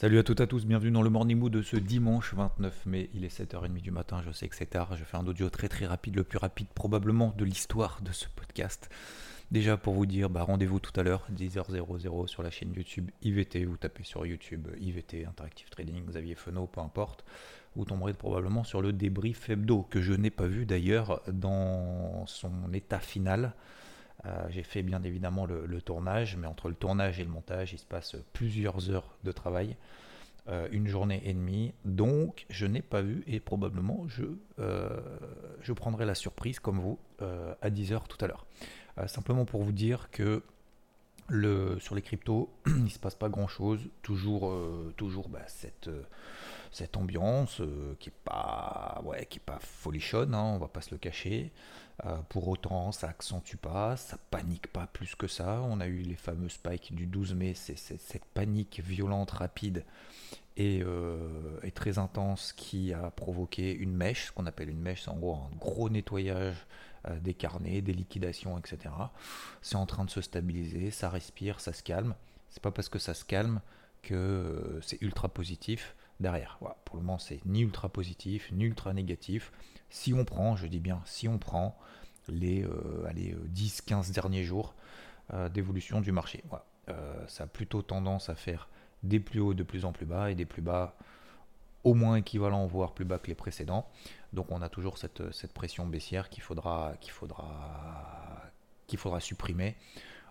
Salut à toutes et à tous, bienvenue dans le Morning Mood de ce dimanche 29 mai. Il est 7h30 du matin, je sais que c'est tard. Je fais un audio très très rapide, le plus rapide probablement de l'histoire de ce podcast. Déjà pour vous dire, bah, rendez-vous tout à l'heure, 10h00 sur la chaîne YouTube IVT. Vous tapez sur YouTube IVT, Interactive Trading, Xavier Fenot, peu importe. Vous tomberez probablement sur le débrief hebdo, que je n'ai pas vu d'ailleurs dans son état final. Euh, j'ai fait bien évidemment le, tournage, mais entre le tournage et le montage, il se passe plusieurs heures de travail, euh, une journée et demie. Donc, je n'ai pas vu et probablement je, euh, je prendrai la surprise, comme vous, à 10h tout à l'heure. simplement pour vous dire que le, sur les cryptos, il ne se passe pas grand-chose. Toujours, toujours bah, cette cette ambiance qui est pas ouais pas folichonne hein, on va pas se le cacher euh, pour autant, ça accentue pas, ça panique pas plus que ça. On a eu les fameux spikes du 12 mai, c'est cette panique violente, rapide euh, et, très intense qui a provoqué une mèche. Ce qu'on appelle une mèche, c'est en gros un gros nettoyage euh, des carnets, des liquidations, etc. C'est en train de se stabiliser, ça respire, ça se calme. C'est pas parce que ça se calme que c'est ultra positif derrière. Pour le moment, c'est ni ultra positif, ni ultra négatif. Si on prend, je dis bien, si on prend les, 10-15 euh, derniers jours euh, d'évolution du marché. Euh, ça a plutôt tendance à faire des plus hauts de plus en plus bas et des plus bas au moins équivalents, voire plus bas que les précédents. Donc on a toujours cette, pression baissière qu'il faudra, qu'il faudra, qu'il faudra supprimer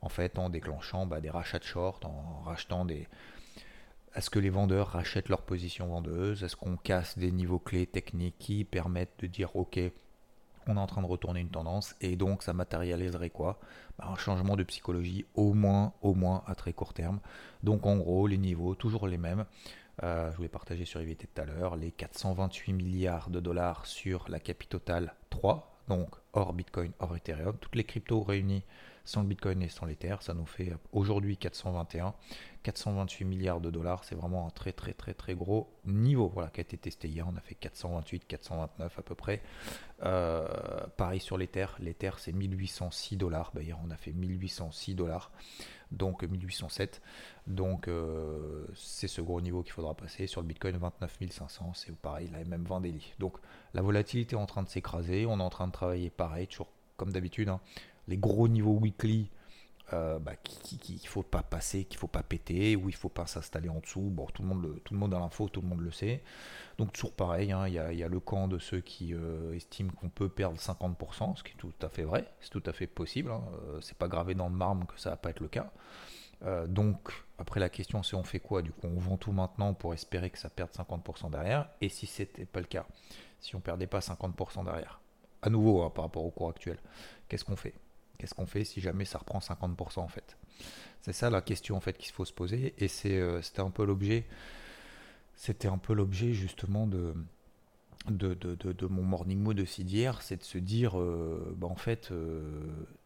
en fait en déclenchant bah, des rachats de short, en rachetant des, est-ce que les vendeurs rachètent leur position vendeuse? Est-ce qu'on casse des niveaux clés techniques qui permettent de dire ok, on est en train de retourner une tendance et donc ça matérialiserait quoi? Bah, Un changement de psychologie au moins, au moins à très court terme. Donc en gros, les niveaux, toujours les mêmes. Euh, je voulais partager sur IVT tout à l'heure, les 428 milliards de dollars sur la capitale 3, donc hors Bitcoin, hors Ethereum, toutes les cryptos réunies sans le Bitcoin et sans l'Ether, ça nous fait aujourd'hui 421, 428 milliards de dollars, c'est vraiment un très très très très gros niveau, voilà, qui a été testé hier, on a fait 428, 429 à peu près. Euh, pareil sur l'Ether, l'Ether c'est 1806 dollars, bah, hier on a fait 1806 dollars, donc 1807, donc euh, c'est ce gros niveau qu'il faudra passer. Sur le Bitcoin 29 500, c'est pareil, la même 20 daily. Donc la volatilité est en train de s'écraser, on est en train de travailler pareil, toujours comme d'habitude, hein. Les gros niveaux weekly euh, bah, qu'il ne faut pas passer, qu'il ne faut pas péter, ou il ne faut pas s'installer en dessous. Bon, tout le monde, tout le a l'info, tout le monde le sait. Donc toujours pareil, hein, il y, a, le camp de ceux qui euh, estiment qu'on peut perdre 50%, ce qui est tout à fait vrai, c'est tout à fait possible. Hein. Euh, c'est pas gravé dans le marbre que ça va pas être le cas. donc après la question c'est on fait quoi? Du coup on vend tout maintenant pour espérer que ça perde 50% derrière. Et si c'était pas le cas, si on perdait pas 50% derrière, à nouveau hein, par rapport au cours actuel, qu'est-ce qu'on fait? Qu'est-ce qu'on fait si jamais ça reprend 50% en fait? C'est ça la question en fait qu'il faut se poser et c'est euh, c'était un peu l'objet c'était un peu l'objet justement de de, de, de, mon morning mood de d'hier, c'est de se dire euh, bah en fait euh,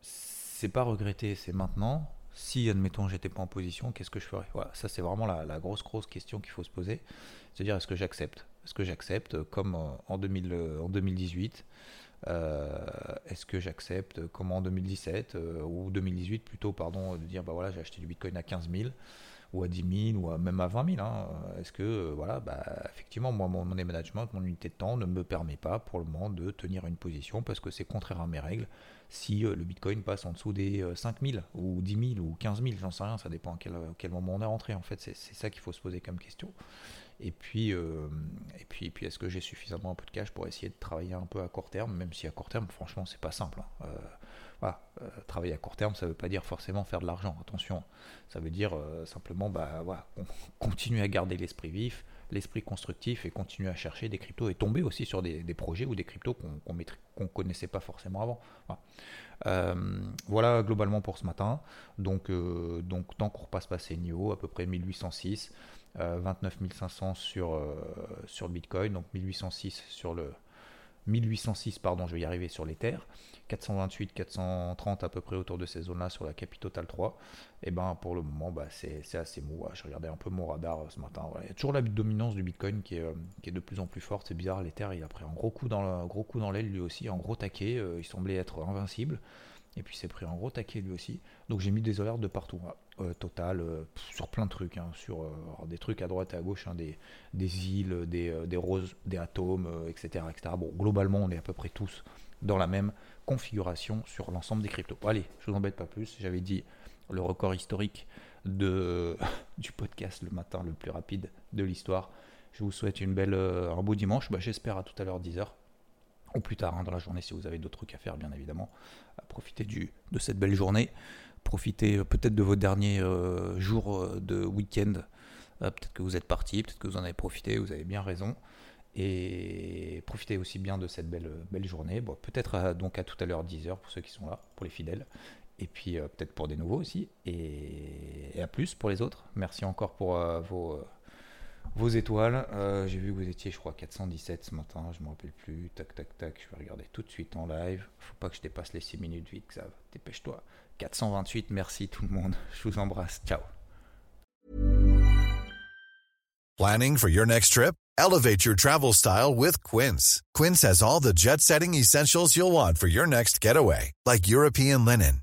c'est pas regretter, c'est maintenant. Si admettons j'étais pas en position, qu'est-ce que je ferais? Voilà, ça c'est vraiment la, la, grosse grosse question qu'il faut se poser. Se dire est-ce que j'accepte? Est-ce que j'accepte comme en, 2000, en 2018 euh, est-ce que j'accepte, comme en 2017 euh, ou 2018 plutôt, pardon, de dire bah voilà, j'ai acheté du Bitcoin à 15 000 ou à 10 000 ou même à 20 000 hein. Est-ce que, euh, voilà, bah, effectivement, moi, mon money management, mon unité de temps ne me permet pas pour le moment de tenir une position parce que c'est contraire à mes règles. Si le Bitcoin passe en dessous des 5 000 ou 10 000 ou 15 000, j'en sais rien, ça dépend à quel, quel moment on est rentré. En fait, c'est ça qu'il faut se poser comme question. Et puis, euh, et puis, puis est-ce que j'ai suffisamment un peu de cash pour essayer de travailler un peu à court terme, même si à court terme, franchement, c'est pas simple. Hein. Euh, euh, travailler à court terme, ça veut pas dire forcément faire de l'argent. Attention, ça veut dire simplement, bah, voilà, continuer à garder l'esprit vif, l'esprit constructif et continuer à chercher des cryptos et tomber aussi sur des, projets ou des cryptos qu'on ne connaissait pas forcément avant. Voilà. globalement pour ce matin. Donc, donc tant qu'on repasse pas ces niveaux, à peu près 1806, 29 500 sur, sur Bitcoin, donc 1806 sur le, 1806, pardon, je vais y arriver sur terres, 428, 430 à peu près autour de ces zones-là sur la Capitale 3. Et ben pour le moment, bah, c'est assez mou. Je regardais un peu mon radar euh, ce matin. Il y a toujours la dominance du Bitcoin qui est, euh, qui est de plus en plus forte. C'est bizarre, terres, il a pris un gros coup dans l'aile lui aussi, un gros taquet. Euh, il semblait être invincible. Et puis c'est pris un gros taquet lui aussi. Donc j'ai mis des alertes de partout. Euh, total, euh, sur plein de trucs. Hein, sur euh, des trucs à droite et à gauche, hein, des, des, îles, des, des, roses, des atomes, etc., etc. Bon, globalement, on est à peu près tous dans la même configuration sur l'ensemble des cryptos. allez, je vous embête pas plus. J'avais dit le record historique de, du podcast le matin le plus rapide de l'histoire. Je vous souhaite une belle, un beau dimanche. Bah, j'espère à tout à l'heure 10h ou plus tard hein, dans la journée si vous avez d'autres trucs à faire, bien évidemment. Profitez du, de cette belle journée. Profitez euh, peut-être de vos derniers euh, jours euh, de week-end. peut-être que vous êtes parti, peut-être que vous en avez profité, vous avez bien raison. Et profitez aussi bien de cette belle, belle journée. Bon, peut-être donc à tout à l'heure 10h pour ceux qui sont là, pour les fidèles. Et puis peut-être pour des nouveaux aussi. Et, à plus pour les autres. Merci encore pour vos vos étoiles. Euh, j'ai vu que vous étiez, je crois, 417 ce matin. Je ne me rappelle plus. Tac, tac, tac. Je vais regarder tout de suite en live. Faut pas que je dépasse les 6 minutes vite, ça. Dépêche-toi. 428, merci tout le monde. Je vous embrasse. Ciao. Planning for your next trip? Elevate your travel style with Quince. Quince has all the jet setting essentials you'll want for your next getaway, like European linen,